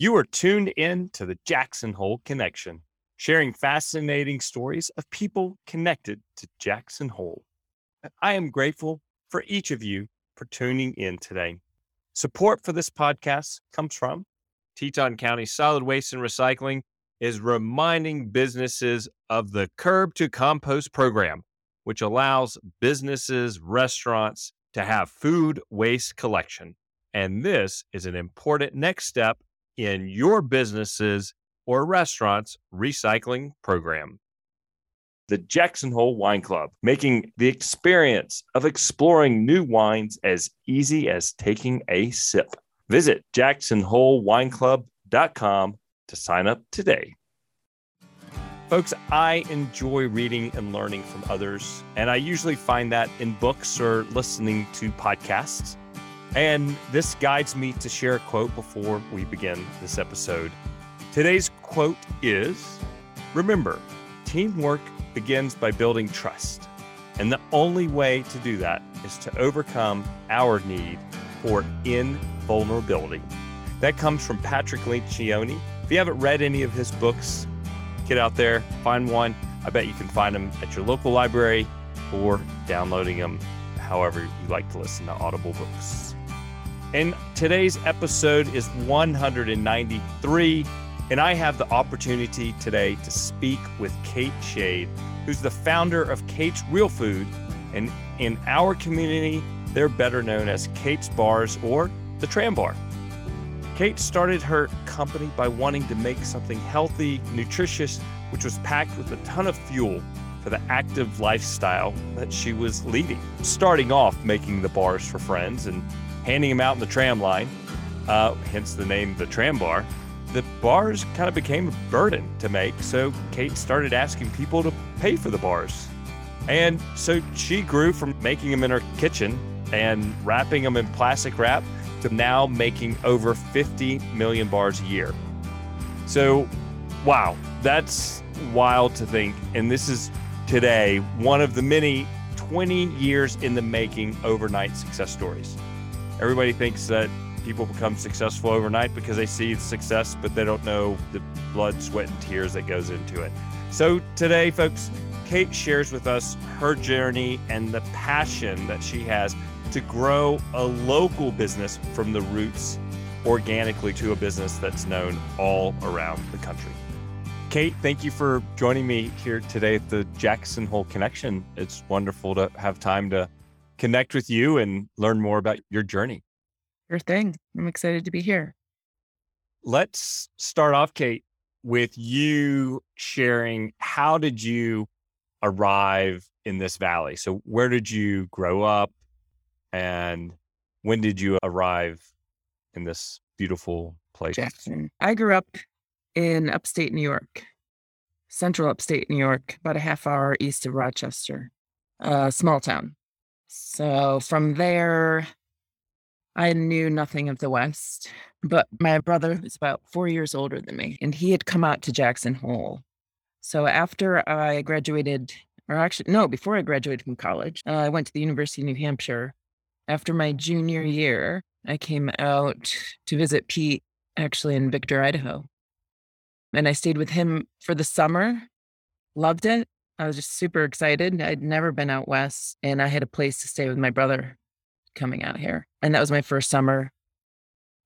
You are tuned in to the Jackson Hole Connection, sharing fascinating stories of people connected to Jackson Hole. I am grateful for each of you for tuning in today. Support for this podcast comes from Teton County Solid Waste and Recycling is reminding businesses of the Curb to Compost program, which allows businesses, restaurants to have food waste collection. And this is an important next step in your businesses or restaurants recycling program. The Jackson Hole Wine Club, making the experience of exploring new wines as easy as taking a sip. Visit jacksonholewineclub.com to sign up today. Folks, I enjoy reading and learning from others, and I usually find that in books or listening to podcasts. And this guides me to share a quote before we begin this episode. Today's quote is Remember, teamwork begins by building trust. And the only way to do that is to overcome our need for invulnerability. That comes from Patrick Lencioni. If you haven't read any of his books, get out there, find one. I bet you can find them at your local library or downloading them however you like to listen to Audible books. And today's episode is 193. And I have the opportunity today to speak with Kate Schade, who's the founder of Kate's Real Food. And in our community, they're better known as Kate's Bars or the Tram Bar. Kate started her company by wanting to make something healthy, nutritious, which was packed with a ton of fuel for the active lifestyle that she was leading. Starting off making the bars for friends and handing them out in the tram line, uh, hence the name the tram bar. The bars kind of became a burden to make, so Kate started asking people to pay for the bars. And so she grew from making them in her kitchen and wrapping them in plastic wrap to now making over 50 million bars a year. So, wow, that's wild to think. And this is today one of the many 20 years in the making overnight success stories. Everybody thinks that people become successful overnight because they see the success, but they don't know the blood, sweat, and tears that goes into it. So today, folks, Kate shares with us her journey and the passion that she has to grow a local business from the roots organically to a business that's known all around the country. Kate, thank you for joining me here today at the Jackson Hole Connection. It's wonderful to have time to connect with you and learn more about your journey. Your thing. I'm excited to be here. Let's start off, Kate, with you sharing how did you arrive in this valley? So, where did you grow up? And when did you arrive in this beautiful place? Jackson. I grew up in upstate New York, central upstate New York, about a half hour east of Rochester, a small town. So from there, I knew nothing of the West, but my brother was about four years older than me, and he had come out to Jackson Hole. So after I graduated, or actually, no, before I graduated from college, uh, I went to the University of New Hampshire after my junior year, I came out to visit Pete actually in Victor, Idaho. And I stayed with him for the summer. Loved it. I was just super excited. I'd never been out west and I had a place to stay with my brother coming out here. And that was my first summer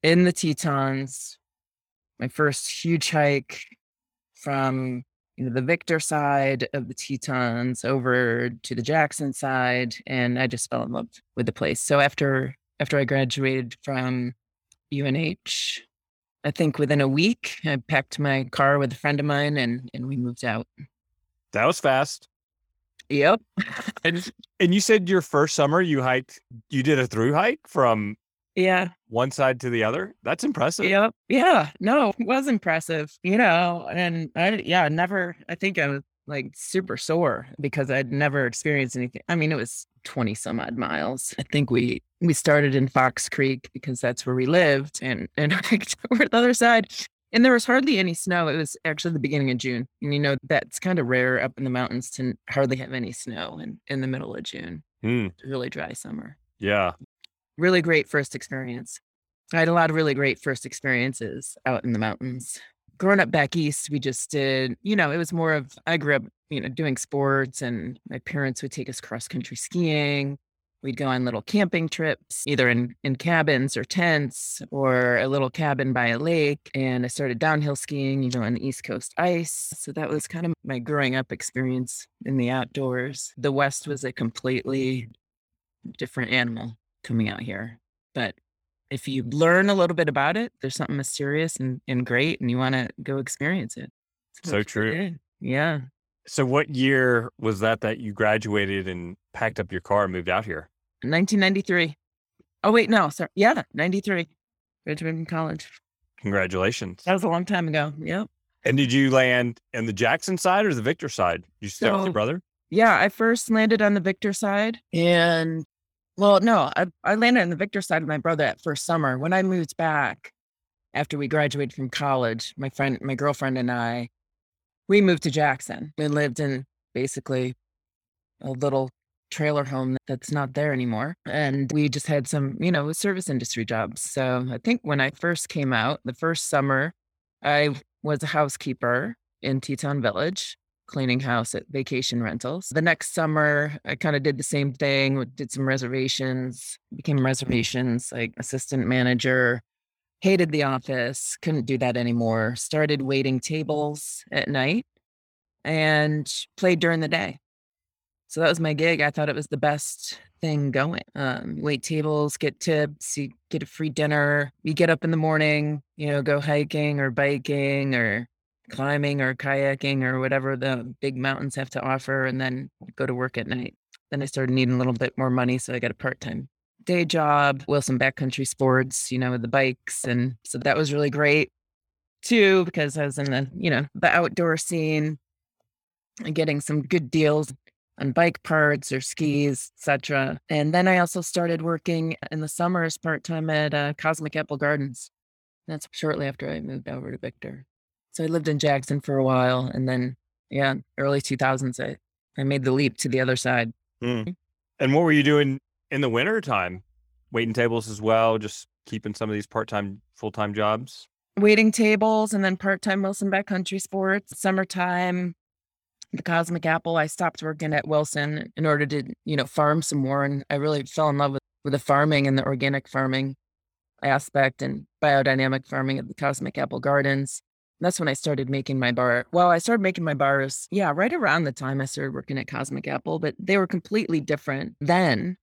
in the Tetons, my first huge hike from you know, the Victor side of the Tetons over to the Jackson side, and I just fell in love with the place. So after after I graduated from UNH, I think within a week, I packed my car with a friend of mine, and and we moved out. That was fast. Yep. and and you said your first summer you hiked, you did a through hike from yeah. One side to the other. That's impressive. Yep. Yeah. No, it was impressive. You know, and I yeah, never I think I was like super sore because I'd never experienced anything. I mean, it was 20 some odd miles. I think we we started in Fox Creek because that's where we lived and and hiked over the other side. And there was hardly any snow. It was actually the beginning of June. And you know, that's kind of rare up in the mountains to hardly have any snow in, in the middle of June. Mm. Really dry summer. Yeah really great first experience. I had a lot of really great first experiences out in the mountains. Growing up back east, we just did, you know, it was more of, I grew up, you know, doing sports and my parents would take us cross country skiing. We'd go on little camping trips, either in, in cabins or tents or a little cabin by a lake. And I started downhill skiing, you know, on the East Coast ice. So that was kind of my growing up experience in the outdoors. The West was a completely different animal coming out here. But if you learn a little bit about it, there's something mysterious and, and great, and you want to go experience it. So true. Yeah. So, what year was that that you graduated and packed up your car and moved out here? 1993. Oh, wait, no, sorry. Yeah, 93. Graduated from college. Congratulations. That was a long time ago. Yep. And did you land in the Jackson side or the Victor side? You stay with your brother? Yeah, I first landed on the Victor side. And well, no, I, I landed on the Victor side with my brother at first summer. When I moved back after we graduated from college, my friend, my girlfriend and I, we moved to Jackson. We lived in basically a little trailer home that's not there anymore. And we just had some, you know, service industry jobs. So I think when I first came out, the first summer, I was a housekeeper in Teton Village cleaning house at vacation rentals. The next summer, I kind of did the same thing, did some reservations, became reservations, like assistant manager, hated the office, couldn't do that anymore, started waiting tables at night and played during the day. So that was my gig. I thought it was the best thing going. Um, wait tables, get tips, you get a free dinner. You get up in the morning, you know, go hiking or biking or climbing or kayaking or whatever the big mountains have to offer, and then go to work at night. Then I started needing a little bit more money, so I got a part time day job, Wilson Backcountry Sports, you know, with the bikes, and so that was really great too because I was in the you know the outdoor scene and getting some good deals on bike parts or skis, etc. And then I also started working in the summers part time at uh, Cosmic Apple Gardens. That's shortly after I moved over to Victor. So I lived in Jackson for a while, and then yeah, early two thousands, I I made the leap to the other side. Mm. And what were you doing in the winter time? Waiting tables as well, just keeping some of these part time, full time jobs? Waiting tables and then part time Wilson Backcountry Sports. Summertime, the Cosmic Apple. I stopped working at Wilson in order to you know farm some more, and I really fell in love with with the farming and the organic farming aspect and biodynamic farming at the Cosmic Apple Gardens. That's when I started making my bar. Well, I started making my bars, yeah, right around the time I started working at Cosmic Apple, but they were completely different then.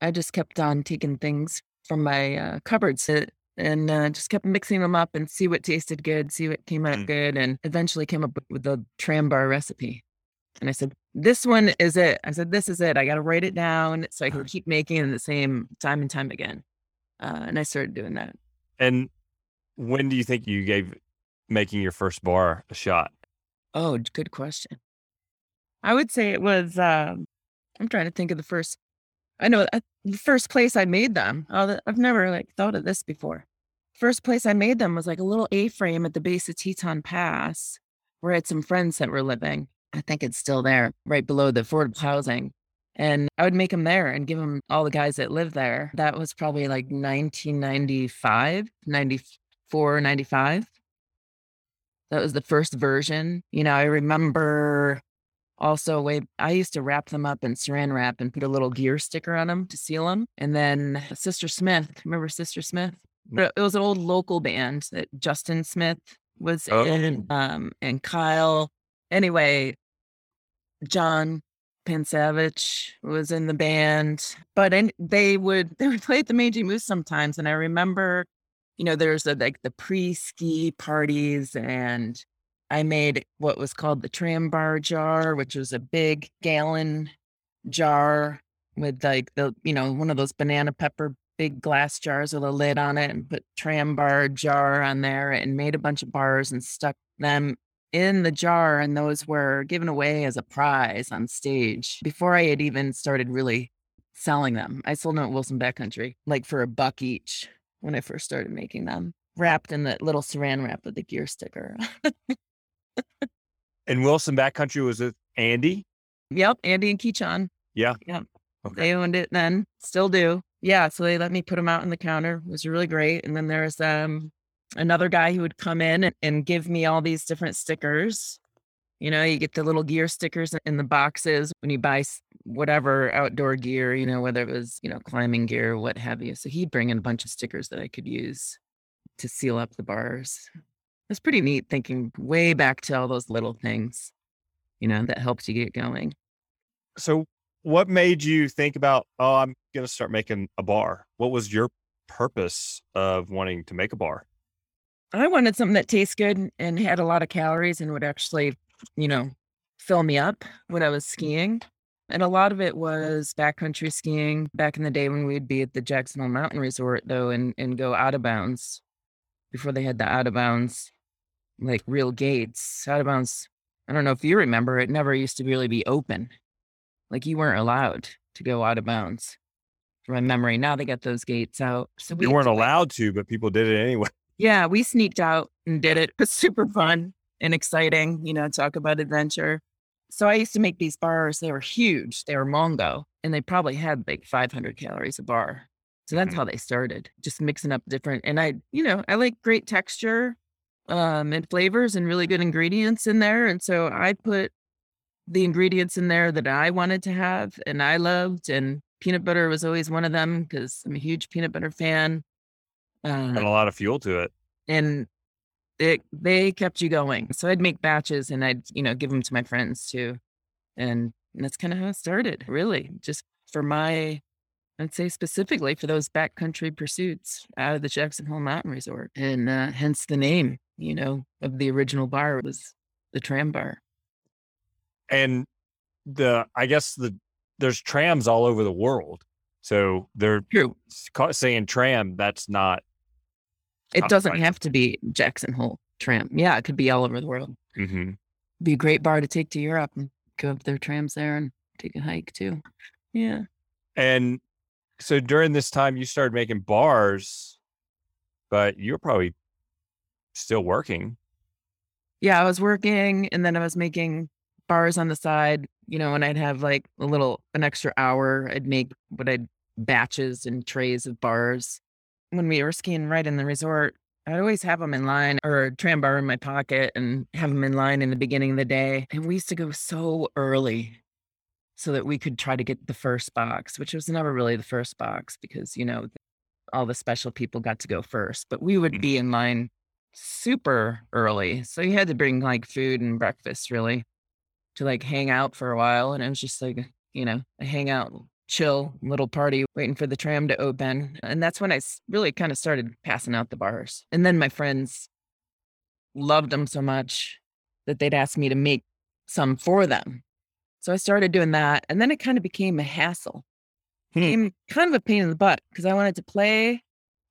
I just kept on taking things from my uh, cupboards uh, and uh, just kept mixing them up and see what tasted good, see what came out Mm. good, and eventually came up with, the tram bar recipe. And I said, This one is it. I said, This is it. I got to write it down so I can keep making it the same time and time again. Uh, and I started doing that. And when do you think you gave making your first bar a shot? Oh, good question. I would say it was. Um, I'm trying to think of the first. I know uh, the first place I made them. I've never like thought of this before. First place I made them was like a little A-frame at the base of Teton Pass, where I had some friends that were living. I think it's still there, right below the affordable housing. And I would make them there and give them all the guys that live there. That was probably like 1995, 94, 95 that was the first version. You know, I remember also way I used to wrap them up in saran wrap and put a little gear sticker on them to seal them. And then Sister Smith, remember Sister Smith? It was an old local band that Justin Smith was Oh. in, um, and Kyle. Anyway, John Pansavich was in the band, but in, they would they would play at the Mangy Moose sometimes. And I remember you know, there's a, like the pre-ski parties and I made what was called the tram bar jar, which was a big gallon jar with like the, you know, one of those banana pepper big glass jars with a lid on it and put tram bar jar on there and made a bunch of bars and stuck them in the jar. And those were given away as a prize on stage before I had even started really selling them. I sold them at Wilson Backcountry, like for a buck each when I first started making them, wrapped in that little saran wrap with the gear sticker. And Wilson Backcountry was with Andy. yep, Andy and Keechon. Yeah. Yep. Okay. They owned it then, still do. yeah, so they let me put them out on the counter. It was really great. And then there's um another guy who would come in and, and give me all these different stickers. You know, you get the little gear stickers in the boxes when you buy whatever outdoor gear, you know, whether it was, you know, climbing gear or what have you. So he'd bring in a bunch of stickers that I could use to seal up the bars. It's pretty neat thinking way back to all those little things, you know, that helped you get going. So, what made you think about, oh, I'm going to start making a bar? What was your purpose of wanting to make a bar? I wanted something that tastes good and had a lot of calories and would actually, you know, fill me up when I was mm-hmm. skiing. And a lot of it mm-hmm. was backcountry skiing back in the day when we'd be at the Jackson Hole Mountain Resort, though, and, and go out of bounds before they had the out of bounds, like real gates. Out of bounds, I don't know if you remember, it never used to really be open. Like you weren't allowed to go out of bounds from my memory. Now they got those gates out. So we weren't allowed to, but people did it anyway. Yeah, we sneaked out and did it. It was super fun and exciting, you know, talk about adventure. So I used to make these bars. They were huge. They were Mongo, and they probably had like 500 calories a bar. So that's mm-hmm. how they started, just mixing up different. And I, you know, I like great texture um, and flavors and really good ingredients in there. And so I put the ingredients in there that I wanted to have and I loved. And peanut butter was always one of them because I'm a huge peanut butter fan. Uh, and a lot of fuel to it. And it they kept you going. So I'd make batches and I'd, you know, give them to my friends too. And that's kind of how it started, really. Just for my I'd say specifically for those backcountry pursuits out of the Jackson Hole Mountain Resort. And uh, hence the name, you know, of the original bar was the tram bar. And the I guess the there's trams all over the world. So they're True. saying tram, that's not it doesn't right. have to be Jackson Hole tram. Yeah, it could be all over the world. Mm-hmm. Be a great bar to take to Europe and go up their trams there and take a hike too. Yeah. And so during this time, you started making bars, but you're probably still working. Yeah, I was working and then I was making bars on the side, you know, and I'd have like a little, an extra hour. I'd make what I'd batches and trays of bars when we were skiing right in the resort, I'd always have them in line or a tram bar in my pocket and have them in line in the beginning of the day. And we used to go so early so that we could try to get the first box, which was never really the first box because, you know, all the special people got to go first. But we would mm. be in line super early. So you had to bring like food and breakfast really to like hang out for a while. And it was just like, you know, a hangout chill little party waiting for the tram to open. And that's when I really kind of started passing out the bars. And then my friends loved them so much that they'd ask me to make some for them. So I started doing that. And then it kind of became a hassle. Hmm. Became kind of a pain in the butt because I wanted to play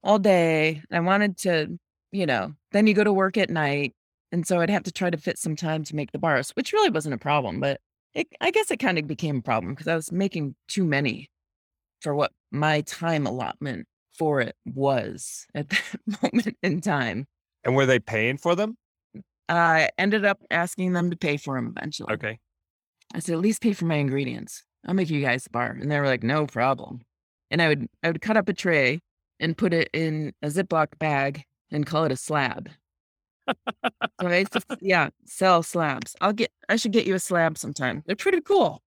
all day. I wanted to, you know, then you go to work at night. And so I'd have to try to fit some time to make the bars, which really wasn't a problem. But it, I guess it kind of became a problem because I was making too many for what my time allotment for it was at that moment in time. And were they paying for them? I ended up asking them to pay for them eventually. Okay. I said, at least pay for my ingredients. I'll make you guys a bar. And they were like, no problem. And I would I would cut up a tray and put it in a Ziploc bag and call it a slab so I yeah, sell slabs. I'll get I should get you a slab sometime. They're pretty cool.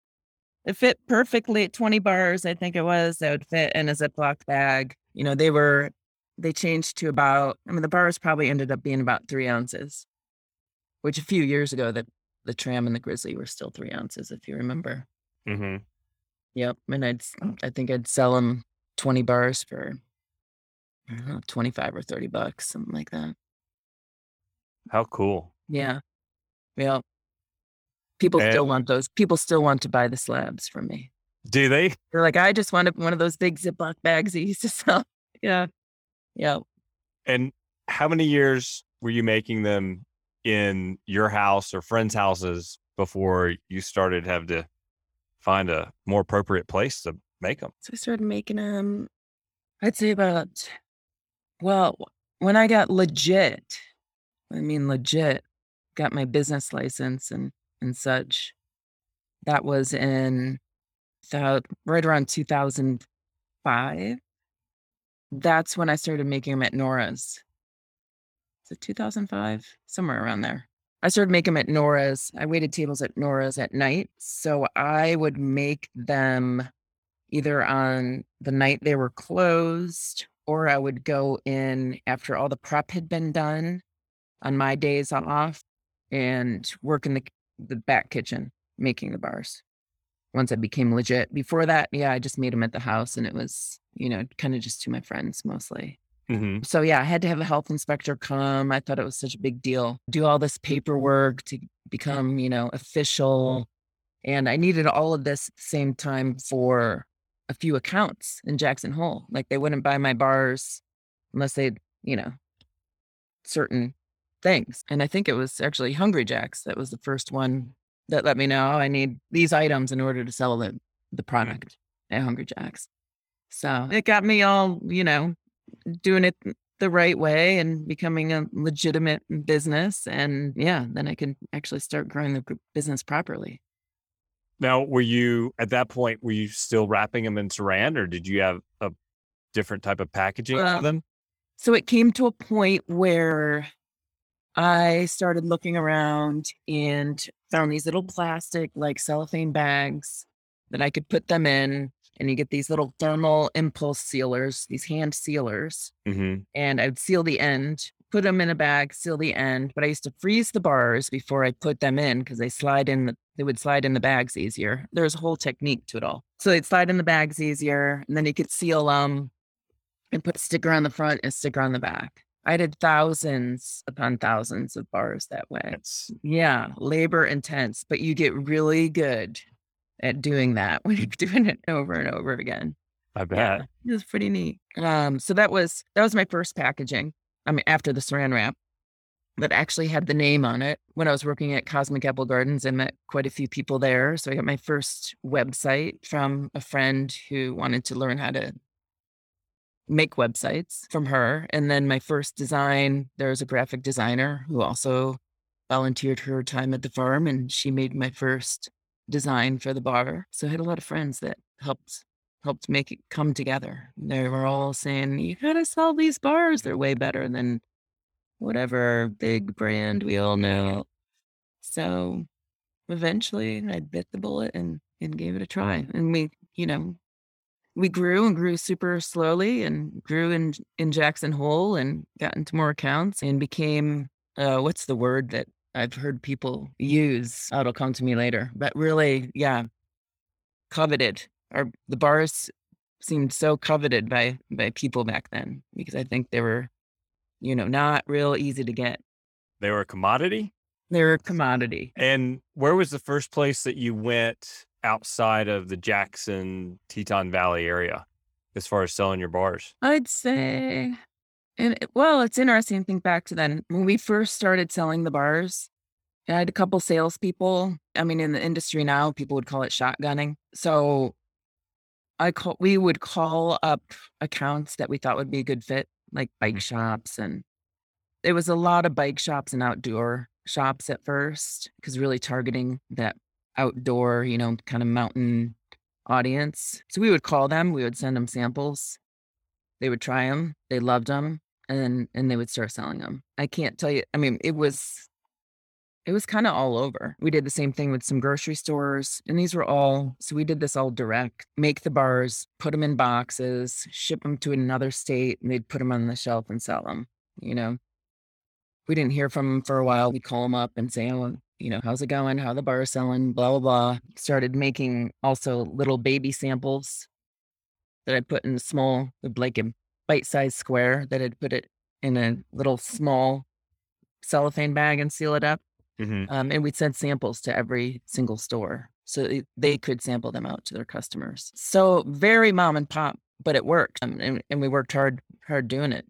It fit perfectly at 20 bars, I think it was. That would fit in a Ziploc bag. You know, they were they changed to about I mean the bars probably ended up being about three ounces. Which a few years ago that the tram and the grizzly were still three ounces, if you remember. Mm-hmm. Yep. And I'd I think I'd sell them 20 bars for I don't know, 25 or 30 bucks, something like that. How cool. Yeah. Yeah. People still want those. People still want to buy the slabs from me. do they? They're like, I just wanted one of those big Ziploc bags he used to sell. Yeah. Yeah. And how many years were you making them in your house or friends' houses before you started have to find a more appropriate place to make them? So I started making them, I'd say about, well, when I got legit, I mean, legit got my business license and and such. That was in the, right around 2005. that's when I started making them at Nora's. It 2005? Somewhere around there. I started making them at Nora's. I waited tables at Nora's at night. So I would make them either on the night they were closed or I would go in after all the prep had been done on my days off and work in the, the back kitchen making the bars once I became legit. Before that, yeah, I just made them at the house and it was, you know, kind of just to my friends mostly. hmm So yeah, I had to have a health inspector come. I thought it was such a big deal. Do all this paperwork to become, you know, official. And I needed all of this at the same time for a few accounts in Jackson Hole. Like they wouldn't buy my bars unless they, you know, certain things. And I think it was actually Hungry Jacks that was the first one that let me know "Oh, I need these items in order to sell the, the product at Hungry Jacks. So it got me all, you know, doing it the right way and becoming a legitimate business. And yeah, then I can actually start growing the business properly. Now, were you at that point? Were you still wrapping them in Saran, or did you have a different type of packaging Uh, for them? So it came to a point where I started looking around and found these little plastic, like cellophane bags that I could put them in. And you get these little thermal impulse sealers, these hand sealers. hmm and I'd seal the end, put them in a bag, seal the end. But I used to freeze the bars before I put them in because they slide in. The, they would slide in the bags easier. There's a whole technique to it all. So they'd slide in the bags easier, and then you could seal them and put a sticker on the front and a sticker on the back. I did thousands upon thousands of bars that way. It's Yeah, labor intense, but you get really good at doing that when you're doing it over and over again. I bet. Yeah, it was pretty neat. Um, so that was that was my first packaging. I mean, after the saran wrap, that actually had the name on it. When I was working at Cosmic Apple Gardens, I met quite a few people there. So I got my first website from a friend who wanted to learn how to make websites from her. And then my first design, there was a graphic designer who also volunteered her time at the farm, and she made my first design for the bar. So I had a lot of friends that helped helped make it come together. They were all saying, "You gotta sell these bars. They're way better than whatever big brand we all know." So eventually, I bit the bullet and and gave it a try. And we, you know, we grew and grew super slowly and grew in in Jackson Hole and got into more accounts and became uh, what's the word that I've heard people use? Oh, it'll come to me later. But really, yeah, coveted. Our the bars seemed so coveted by by people back then because I think they were, you know, not real easy to get. They were a commodity. They were a commodity. And where was the first place that you went outside of the Jackson Teton Valley area as far as selling your bars? I'd say, and it- well, it's interesting to think back to then when we first started selling the bars. I had a couple salespeople. I mean, in the industry now, people would call it shotgunning. So I call we would call up accounts that we thought would be a good fit, like bike mm-hmm. shops, and it was a lot of bike shops and outdoor shops at first, because really targeting that outdoor, you know, kind of mountain audience. So we would call them, we would send them samples, they would try them, they loved them, and and they would start selling them. I can't tell you. I mean, it was it was kind of all over. We did the same thing with some grocery stores, and these were all so we did this all direct. Make the bars, put them in boxes, ship them to another state, and they'd put them on the shelf and sell them. You know, we didn't hear from them for a while. We'd call them up and say, "Oh, you know, how's it going? How the bar selling?" Blah blah blah. Started making also little baby samples that I put in a small, like a bite-sized square that I'd put it in a little small cellophane bag and seal it up. Hmm Um, and we'd send samples to every single store so they- could sample them out to their customers. So very mom and pop, but it worked. Um, and, and we worked hard, hard doing it.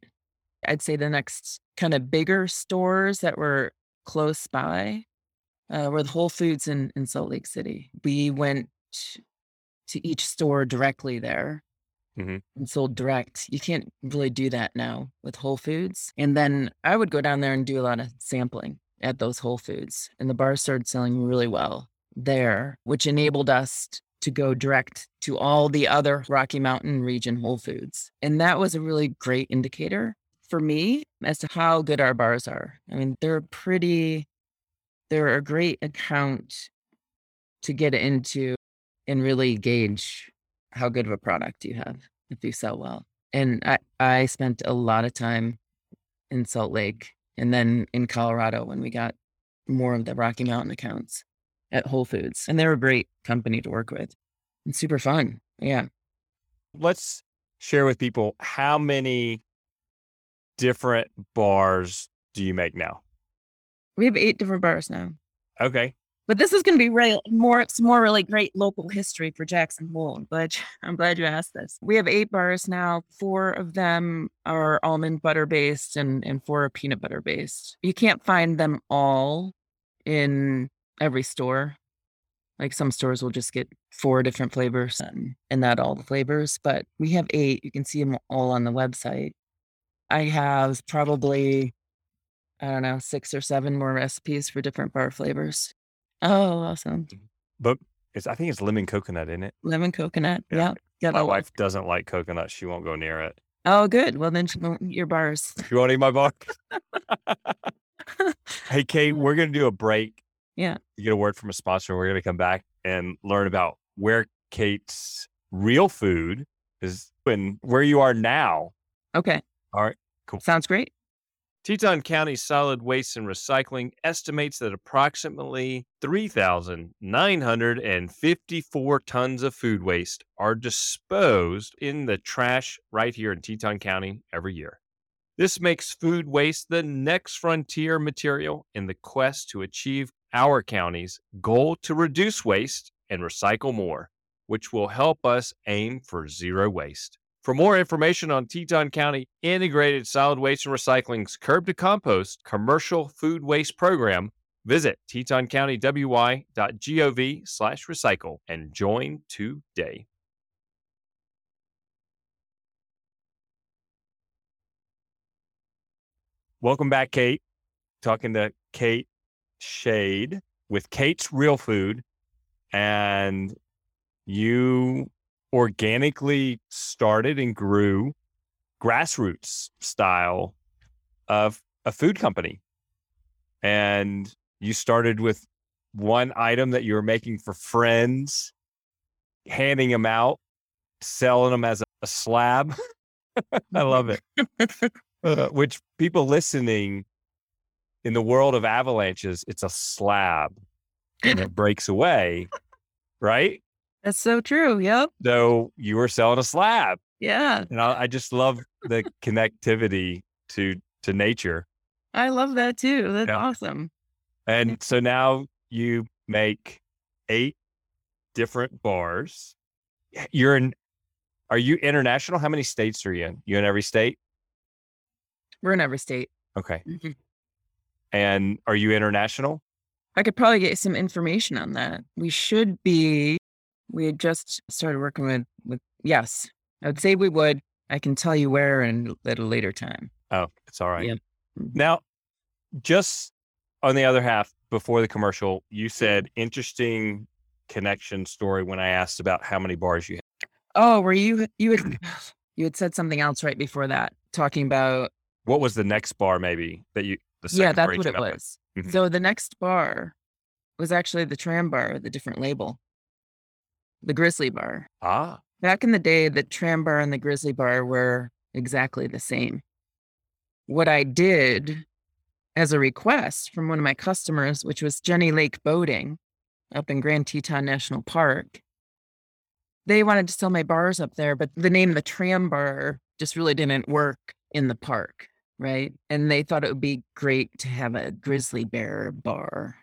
I'd say the next kind of bigger stores that were close by uh, were the Whole Foods in, in Salt Lake City. We went to each store directly there Mhm. and sold direct. You can't really do that now with Whole Foods. And then I would go down there and do a lot of sampling at those Whole Foods. And the bars started selling really well there, which enabled us to go direct to all the other Rocky Mountain region Whole Foods. And that was a really great indicator for me as to how good our bars are. I mean, they're pretty, they're a great account to get into and really gauge how good of a product you have if you sell well. And I, I spent a lot of time in Salt Lake and then in Colorado when we got more of the Rocky Mountain accounts at Whole Foods. And they're a great company to work with and super fun. Yeah. Let's share with people how many different bars do you make now? We have eight different bars now. Okay. But this is going to be real more. It's more really great local history for Jackson Hole. But I'm glad you asked this. We have eight bars now. Four of them are almond butter based, and and four are peanut butter based. You can't find them all in every store. Like some stores will just get four different flavors and, and not all the flavors, but we have eight. You can see them all on the website. I have probably, I don't know, six or seven more recipes for different bar flavors. Oh, awesome. Mm-hmm. But it's I think it's lemon coconut in it. Lemon coconut. Yeah. yeah. My wife doesn't like coconut. She won't go near it. Oh, good. Well, then she won't eat your bars. You want to eat my bar? hey, Kate, we're going to do a break. Yeah. You get a word from a sponsor. We're going to come back and learn about where Kate's real food is and where you are now. Okay. All right. Cool. Sounds great. Teton County Solid Waste and Recycling estimates that approximately 3,954 tons of food waste are disposed in the trash right here in Teton County every year. This makes food waste the next frontier material in the quest to achieve our county's goal to reduce waste and recycle more, which will help us aim for zero waste. For more information on Teton County Integrated Solid Waste and Recycling's Curb to Compost commercial food waste program, visit tetoncountywy.gov slash recycle and join today. Welcome back, Kate. Talking to Kate Schade with Kate's Real Food. And you organically started and grew grassroots style of a food company. And you started with one item that you were making for friends, handing them out, selling them as a, a slab. I love it. Uh, which people listening in the world of avalanches, it's a slab and it breaks away, right? That's so true. Yep. So you were selling a slab. Yeah. And I, I just love the connectivity to to nature. I love that too. That's yeah. awesome. And so now you make eight different bars. You're in are you international? How many states are you in? You in every state? We're in every state. Okay. Mm-hmm. And are you international? I could probably get some information on that. We should be we had just started working with with yes. I would say we would. I can tell you where and at a later time. Oh, it's all right. Yeah. Mm-hmm. Now, just on the other half, before the commercial, you said interesting connection story when I asked about how many bars you had. Oh, were you you had you had said something else right before that, talking about what was the next bar maybe that you yeah that's what it was. Mm-hmm. So the next bar was actually the tram bar, the different label the Grizzly Bar. Ah. Back in the day, the Tram Bar and the Grizzly Bar were exactly the same. What I did as a request from one of my customers, which was Jenny Lake Boating up in Grand Teton National Park, they wanted to sell my bars up there, but the name the Tram Bar just really didn't work in the park, right? And they thought it would be great to have a grizzly bear bar.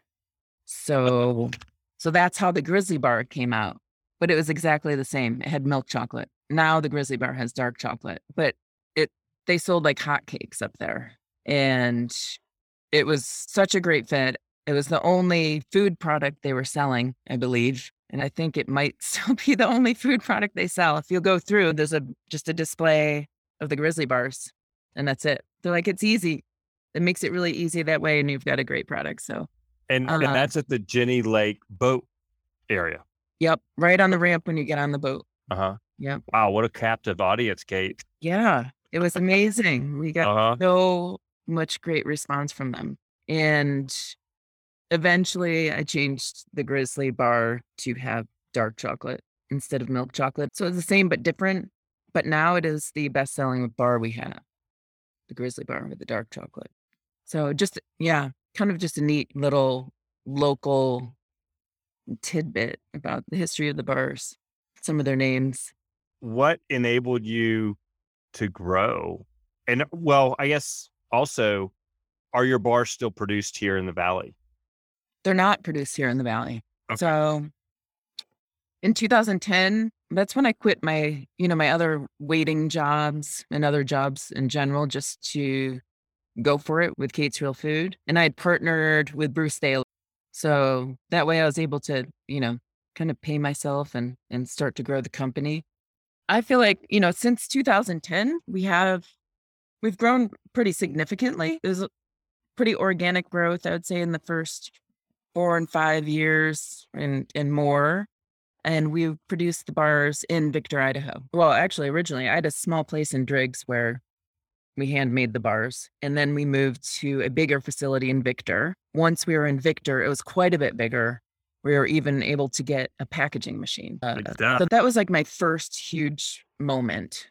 So so that's how the grizzly bar came out but it was exactly the same. It had milk chocolate. Now the Grizzly Bar has dark chocolate, but it they sold like hotcakes up there, and it was such a great fit. It was the only food product they were selling, I believe, and I think it might still be the only food product they sell. If you go through, there's a just a display of the Grizzly Bars, and that's it. They're like it's easy. It makes it really easy that way, and you've got a great product. So, and uh, and that's at the Jenny Lake boat area. Yep. Right on the ramp when you get on the boat. Uh huh. Yep. Wow, what a captive audience, Kate. Yeah. It was amazing. We got Uh huh. so much great response from them. And eventually I changed the Grizzly bar to have dark chocolate instead of milk chocolate. So it's the same but different. But now it is the best selling bar we have the Grizzly bar with the dark chocolate. So just, yeah, kind of just a neat little local tidbit about the history of the bars, some of their names. What enabled you to grow? And uh, well, I guess also, are your bars still produced here in the valley? They're not produced here in the valley. Okay. So in 2010, that's when I quit my, you know, my other waiting jobs and other jobs in general just to go for it with Kate's Real Food. And I had partnered with Bruce Daly. So that way I was able to, you know, kind of pay myself and and start to grow the company. I feel like, you know, since 2010, we have we've grown pretty significantly. There's pretty organic growth, I would say, in the first four and five years and and more. And we produced the bars in Victor, Idaho. Well, actually, originally I had a small place in Driggs where we handmade the bars. And then we moved to a bigger facility in Victor. Once we were in Victor, it was quite a bit bigger. We were even able to get a packaging machine. Uh, stuff. so that was like my first huge moment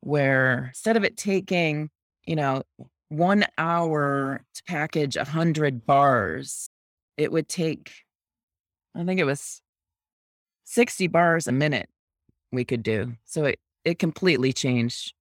where instead of it taking, you know, one hour to package a hundred bars, it would take, I think it was 60 bars a minute we could do. So it, it completely changed.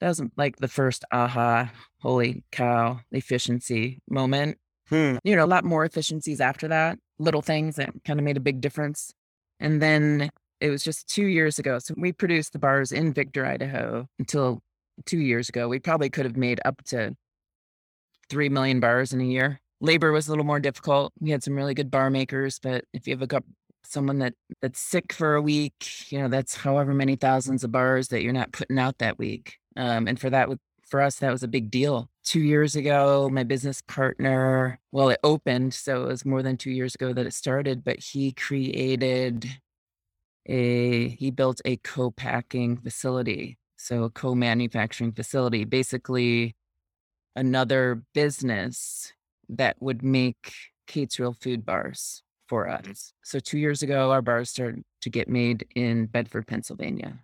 That was like the first aha, holy cow, efficiency moment. Hmm. You know, a lot more efficiencies after that, little things that kind of made a big difference. And then it was just two years ago. So we produced the bars in Victor, Idaho until two years ago. We probably could have made up to 3 million bars in a year. Labor was a little more difficult. We had some really good bar makers, but if you have a someone that that's sick for a week, you know, that's however many thousands of bars that you're not putting out that week. Um, and for that, for us, that was a big deal. Two years ago, my business partner, well, it opened, so it was more than two years ago that it started, but he created a, he built a co-packing facility. So a co-manufacturing facility, basically another business that would make Kate's Real Food bars for mm-hmm. us. So two years ago, our bars started to get made in Bedford, Pennsylvania.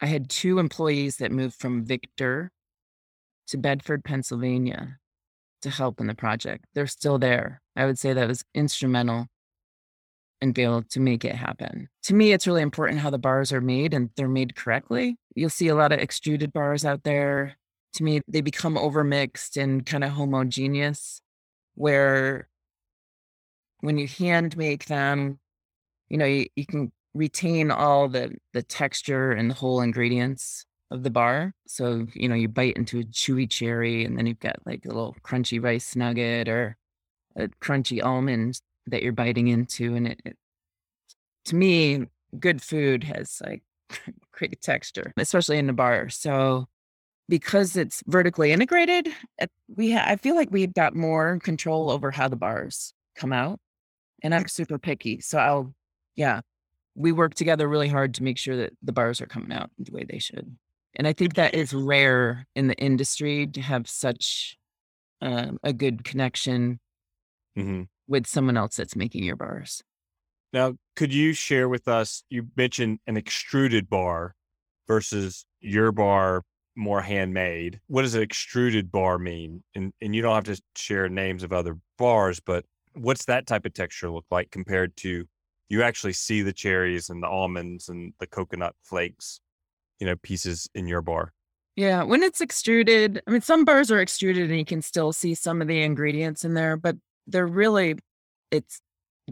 I had two employees that moved from Victor to Bedford, Pennsylvania to help in the project. They're still there. I would say that was instrumental in being able to make it happen. To me, it's really important how the bars are made and they're made correctly. You'll see a lot of extruded bars out there. To me, they become overmixed and kind of homogeneous, where when you hand make them, you know, you, you can retain all the the texture and the whole ingredients of the bar. So, you know, you bite into a chewy cherry and then you've got like a little crunchy rice nugget or a crunchy almond that you're biting into. And it, it to me, good food has like great texture, especially in the bar. So because it's vertically integrated, we ha- I feel like we've got more control over how the bars come out. And I'm super picky. So I'll yeah, we work together really hard to make sure that the bars are coming out the way they should. And I think that is rare in the industry to have such um, a good connection hmm with someone else that's making your bars. Now, could you share with us? You mentioned an extruded bar versus your bar more handmade. What does an extruded bar mean? And and you don't have to share names of other bars, but what's that type of texture look like compared to you actually see the cherries and the almonds and the coconut flakes, you know, pieces in your bar. Yeah, when it's extruded, I mean, some bars are extruded and you can still see some of the ingredients in there, but they're really, it's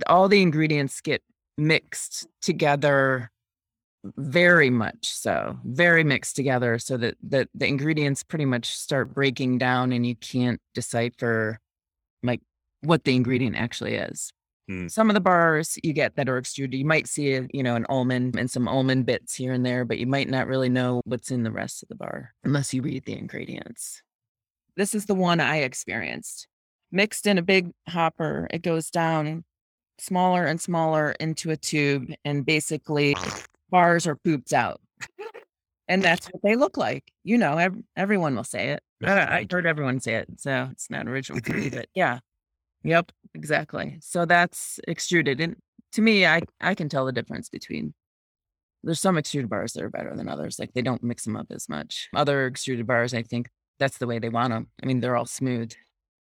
all the ingredients get mixed together very much so, very mixed together so that the, the ingredients pretty much start breaking down and you can't decipher like what the ingredient actually is. Hmm. Some of the bars you get that are extruded, you might see, a, you know, an almond and some almond bits here and there, but you might not really know what's in the rest of the bar unless you read the ingredients. This is the one I experienced. Mixed in a big hopper, it goes down smaller and smaller into a tube, and basically bars are pooped out. And that's what they look like. You know, ev- everyone will say it. I, I heard everyone say it, so it's not original me, but yeah. Yep, exactly. So that's extruded. And to me, I I can tell the difference between there's some extruded bars that are better than others. Like they don't mix them up as much. Other extruded bars, I think that's the way they want them. I mean, they're all smooth.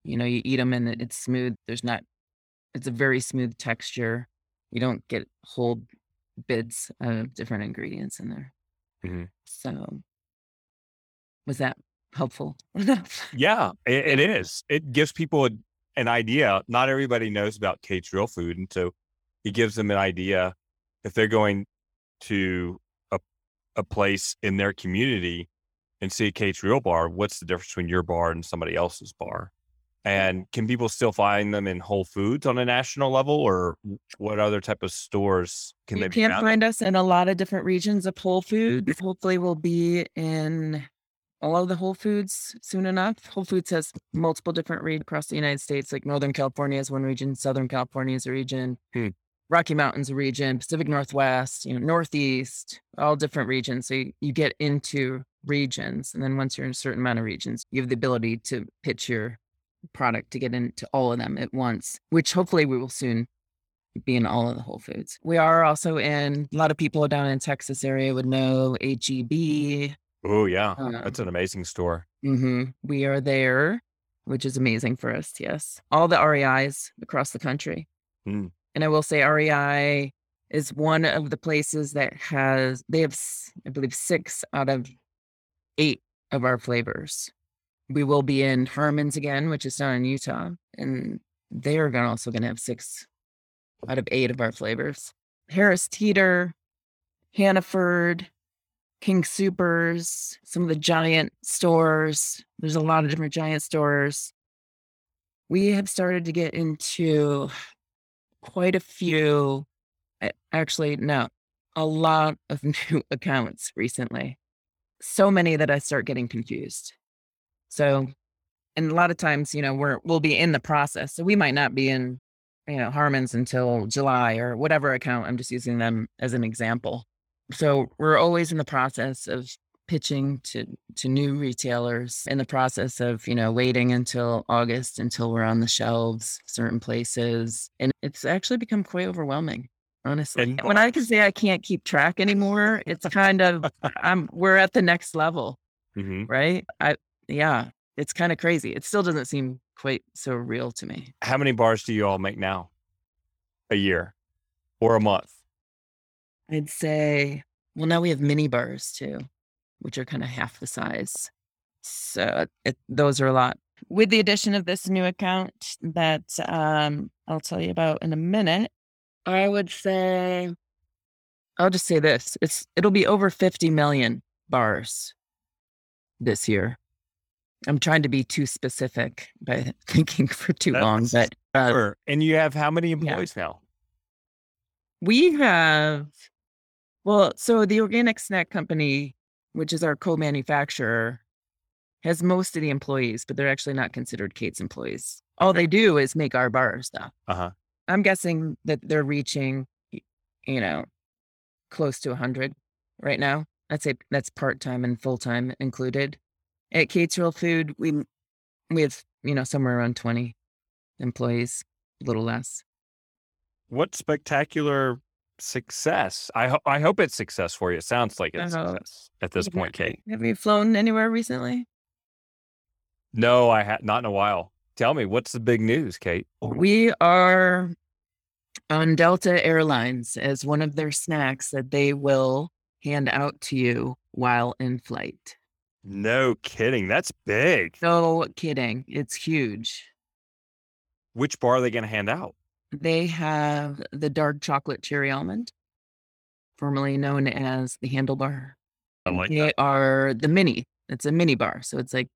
You know, you eat them and it's smooth. There's not. It's a very smooth texture. You don't get whole bits of different ingredients in there. Mhm. So, was that helpful? Yeah, it, it is. It gives people a, an idea. Not everybody knows about Kate's Real Food, and so it gives them an idea if they're going to a a place in their community and see a Kate's Real Bar. What's the difference between your bar and somebody else's bar? Mm. And can people still find them in Whole Foods on a national level, or what other type of stores can you they be can find us in a lot of different regions of Whole Foods. Hopefully, we'll be in all of the Whole Foods soon enough. Whole Foods has multiple different regions across the United States. Like Northern California is one region, Southern California is a region, Hmm. Rocky Mountains a region, Pacific Northwest, you know, Northeast, all different regions. So you, you get into regions, and then once you're in a certain amount of regions, you have the ability to pitch your product to get into all of them at once, which hopefully we will soon be in all of the Whole Foods. We are also in a lot of people down in Texas area would know HEB. Oh yeah, Um, that's an amazing store. hmm We are there, which is amazing for us. Yes, all the REIs across the country. Mm. And I will say REI is one of the places that has they have I believe six out of eight of our flavors. We will be in Harmon's again, which is down in Utah, and they are gonna also going to have six out of eight of our flavors. Harris Teeter, Hannaford, King Supers, some of the giant stores. There's a lot of different giant stores. We have started to get into quite a few, actually, no, a lot of new accounts recently. So many that I start getting confused. So, and a lot of times, you know, we're we'll be in the process. So we might not be in, you know, Harmon's until July or whatever account. I'm just using them as an example. So we're always in the process of pitching to to new retailers in the process of you know waiting until august until we're on the shelves certain places and it's actually become quite overwhelming honestly. And- when i can say i can't keep track anymore it's kind of i'm we're at the next level hmm right? I yeah it's kind of crazy. It still doesn't seem quite so real to me. How many bars do you all make now? A year? Or a month? I'd say well now we have mini bars too which are kind of half the size so it, those are a lot with the addition of this new account that um, i'll tell you about in a minute i would say i'll just say this it's it'll be over 50 million bars this year i'm trying to be too specific by thinking for too long but uh, Sure. And you have how many employees now? We have, well, so the organic snack company, which is our co-manufacturer, has most of the employees, but they're actually not considered Kate's employees. All they do is make our bars, though. Uh huh. I'm guessing that they're reaching, you know, close to 100 right now. I'd say that's part time and full time included. At Kate's Real Food, we we have you know somewhere around 20 employees, a little less. What spectacular success! I ho- I hope it's success for you. It sounds like it's success at this point, Kate. Have you flown anywhere recently? No, I had not in a while. Tell me, what's the big news, Kate? We are on Delta Airlines as one of their snacks that they will hand out to you while in flight. No kidding. That's big. No kidding. It's huge. Which bar are they going to hand out? They have the dark chocolate cherry almond, formerly known as the handlebar. I like They that. are the mini. It's a mini bar. So it's like,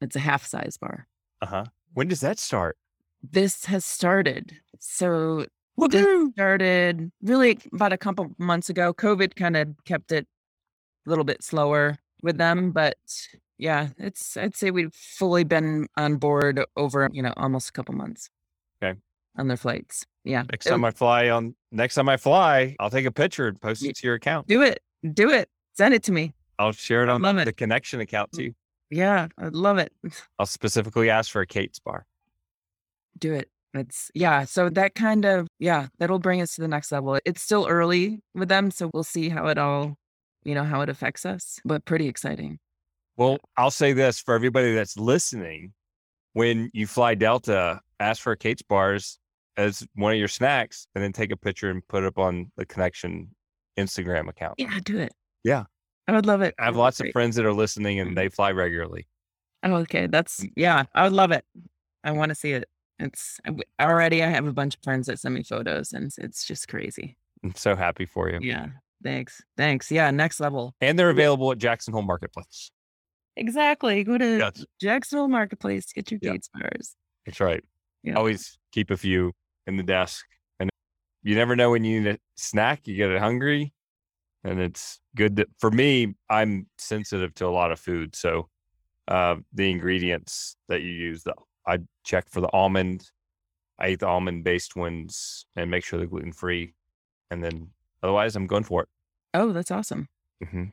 it's a half size bar. Uh huh. When does that start? This has started. So Woohoo! started really about a couple months ago. COVID kind of kept it a little bit slower with them, but yeah, it's I'd say we've fully been on board over, you know, almost a couple months. On their flights. Yeah. Next time I fly on next time I fly, I'll take a picture and post it to your account. do it. Do it. Send it to me. I'll share it on Love it. the connection account Mm. too. Yeah. I love it. I'll specifically ask for a Kate's bar. Do it. It's yeah. So that kind of yeah, that'll bring us to the next level. It's still early with them, so we'll see how it all, you know, how it affects us. But pretty exciting. Well, I'll say this for everybody that's listening: when you fly Delta, ask for Kate's bars as one of your snacks, and then take a picture and put it up on the connection Instagram account. Yeah, do it. Yeah. I would love it. I have lots of friends that are listening, and mm-hmm. they fly regularly. Oh, okay. That's mm. yeah. I would love it. I want to see it. It's already. I have a bunch of friends that send me photos, and it's, just crazy. I'm so happy for you. Yeah. Thanks. Thanks. Yeah. Next level. And they're available at Jackson Hole Marketplace. Exactly. Go to Yes. Jackson Hole Marketplace to get your Yeah. Kate's bars. That's right. Yeah. Always keep a few in the desk. And you never know when you need a snack, you get it hungry. And it's good to, for me, I'm sensitive to a lot of food. So uh, the ingredients that you use, the, I check for the almond. I eat the almond based ones and make sure they're gluten free. And then otherwise, I'm going for it. Oh, that's awesome. hmm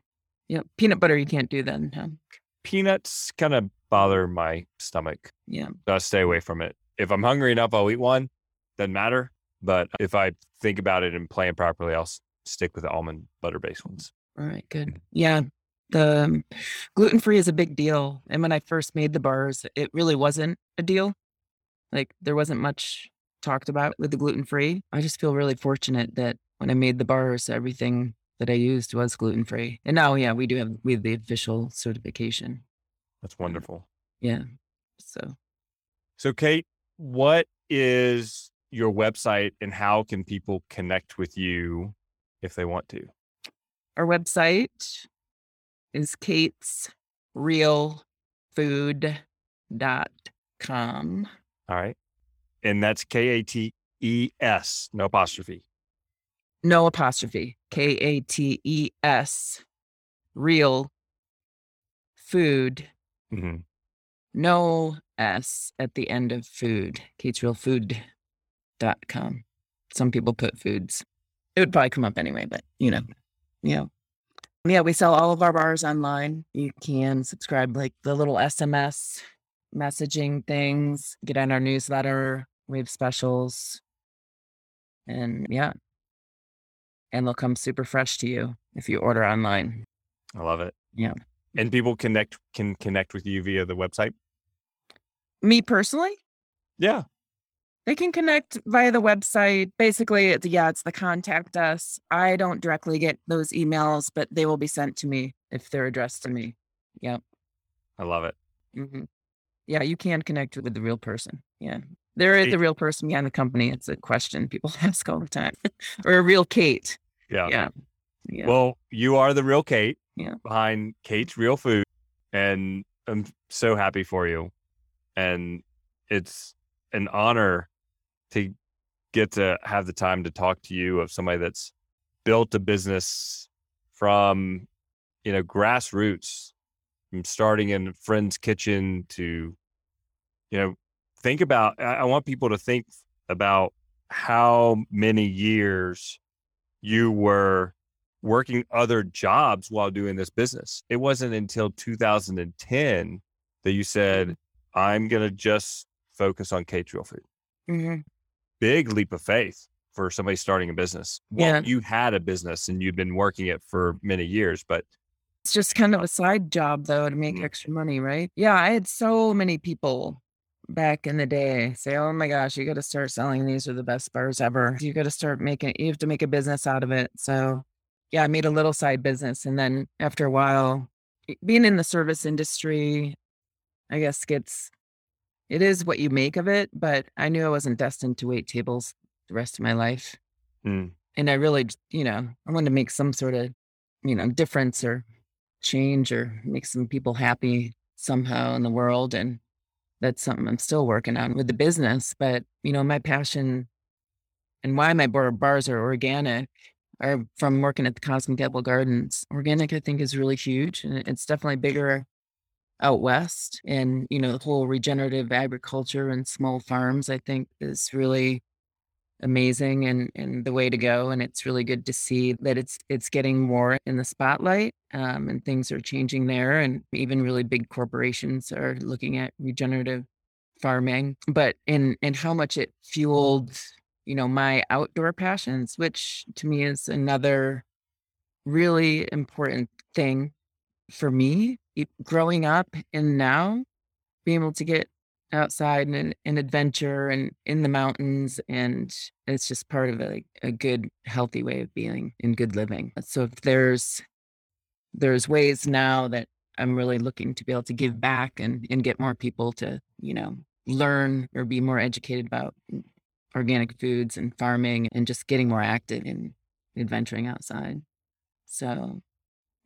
Yeah. Peanut butter you can't do then. Huh? Peanuts kind of bother my stomach. Yeah. So I stay away from it. If I'm hungry enough, I'll eat one. Doesn't matter. But if I think about it and plan properly, I'll stick with the almond butter based ones. All right. Good. Yeah. The um, gluten free is a big deal. And when I first made the bars, it really wasn't a deal. Like there wasn't much talked about with the gluten free. I just feel really fortunate that when I made the bars, everything that I used was gluten free. And now, yeah, we do have we have the official certification. That's wonderful. Yeah. So So, Kate, what is your website and how can people connect with you if they want to? our website is Kate's Real com. All right. And that's K A T E S, no apostrophe. No apostrophe. K A T E S. Real food. hmm No S at the end of food. Kate's Real Food dot com. Some people put foods. It would probably come up anyway, but you know, yeah. Yeah, we sell all of our bars online. You can subscribe like the little SMS messaging things, get on our newsletter. We have specials. And yeah. And they'll come super fresh to you if you order online. I love it. Yeah. And people connect can connect with you via the website. Me personally, Yeah. They can connect via the website. Basically, it's yeah, it's the contact us. I don't directly get those emails, but they will be sent to me if they're addressed to me. Yep. I love it. hmm Yeah, you can connect with the real person. Yeah. There is a real person behind the company. It's a question people ask all the time. or a real Kate. Yeah. Yeah. Yeah. Well, you are the real Kate Yeah. behind Kate's Real Food. And I'm so happy for you. And it's an honor to get to have the time to talk to you of somebody that's built a business from, you know, grassroots, from starting in a friend's kitchen to, you know, think about, I, I want people to think about how many years you were working other jobs while doing this business. It wasn't until 2010 that you said, mm-hmm. I'm going to just focus on Real Food. Mhm. Big leap of faith for somebody starting a business. Well, Yeah. you had a business and you'd been working it for many years, but It's just kind of a side job though to make Mhm. extra money, right? Yeah, I had so many people back in the day say, "Oh my gosh, you got to start selling these are the best bars ever. You got to start making you have to make a business out of it." So, yeah, I made a little side business and then after a while being in the service industry I guess gets it is what you make of it, but I knew I wasn't destined to wait tables the rest of my life. mm, And I really, you know, I wanted to make some sort of, you know, difference or change or make some people happy somehow in the world. And that's something I'm still working on with the business. But, you know, my passion and why my bar- bars are organic are from working at the Cosmic Apple Gardens. Organic, I think, is really huge. And it's definitely bigger out west. And, you know, the whole regenerative agriculture and small farms, I think, is really amazing and and the way to go and it's really good to see that it's it's getting more in the spotlight um, and things are changing there and even really big corporations are looking at regenerative farming but in in how much it fueled you know my outdoor passions which to me is another really important thing for me growing up and now being able to get outside and an adventure and in the mountains and it's just part of a, a good healthy way of being and good living. So if there's there's ways now that i'm really looking to be able to give back and and get more people to you know learn or be more educated about organic foods and farming and just getting more active and adventuring outside. So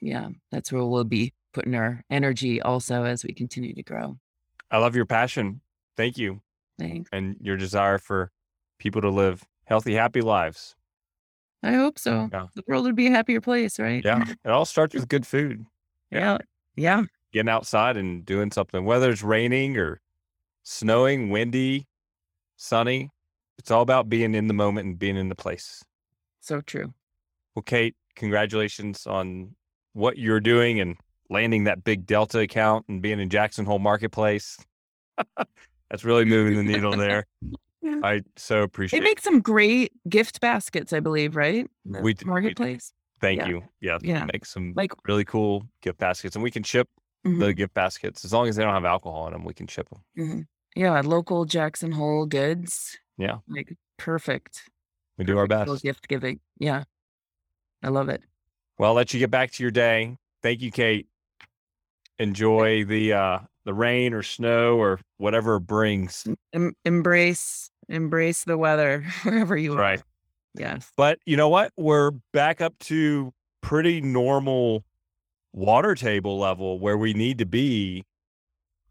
yeah that's where we'll be putting our energy also as we continue to grow I love your passion. Thank you. Thanks. And your desire for people to live healthy, happy lives. I hope so. Yeah. The world would be a happier place, right? Yeah. It all starts with good food. Yeah. Yeah. Getting outside and doing something, whether it's raining or snowing, windy, sunny. It's all about being in the moment and being in the place. So true. Well, Kate, congratulations on what you're doing and landing that big Delta account and being in Jackson Hole Marketplace. That's really moving the needle there. Yeah. I so appreciate. It. They make some great gift baskets, I believe, right? We marketplace. We Thank yeah. you. Yeah, yeah. Make some like really cool gift baskets, and we can ship mm-hmm. the gift baskets as long as they don't have alcohol in them. We can ship them. Mm-hmm. Yeah, local Jackson Hole goods. Yeah, like perfect. We do perfect our best. Gift giving. Yeah, I love it. Well, I'll let you get back to your day. Thank you, Kate enjoy the uh the rain or snow or whatever it brings. Em- embrace embrace the weather wherever you are. right. Yes. But you know what? We're back up to pretty normal water table level where we need to be.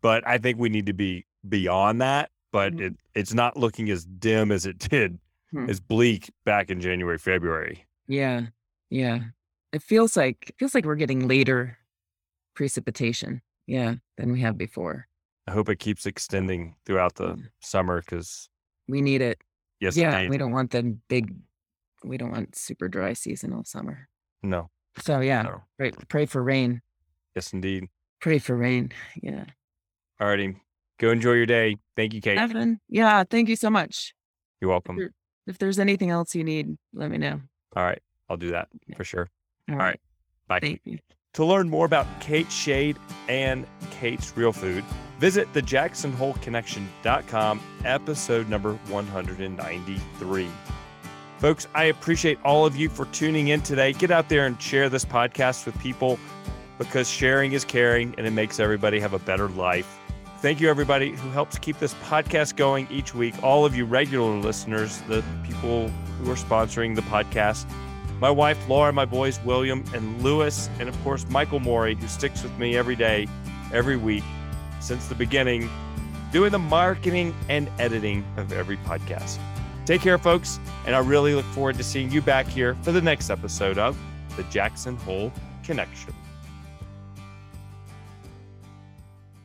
But I think we need to be beyond that. But mm-hmm. it, it's not looking as dim as it did, hmm. as bleak back in January, February. Yeah. Yeah. It feels like it feels like we're getting later precipitation, yeah, than we have before. I hope it keeps extending throughout the mm. summer because we need it. Yes, yeah, we don't want the big. We don't want super dry season all summer. No. So yeah, no. pray pray for rain. Yes, indeed. Pray for rain. Yeah. All righty. Go enjoy your day. Thank you, Kate. Evan. Yeah, thank you so much. You're welcome. If, if there's anything else you need, let me know. All right. I'll do that for sure. All right. All right. Bye. Thank you. To learn more about Kate Schade and Kate's Real Food, visit the thejacksonholeconnection.com, episode number 193. Folks, I appreciate all of you for tuning in today. Get out there and share this podcast with people because sharing is caring and it makes everybody have a better life. Thank you, everybody who helps keep this podcast going each week. All of you regular listeners, the people who are sponsoring the podcast my wife Laura, my boys William and Lewis, and of course Michael Morey, who sticks with me every day, every week since the beginning, doing the marketing and editing of every podcast. Take care, folks, and I really look forward to seeing you back here for the next episode of the Jackson Hole Connection.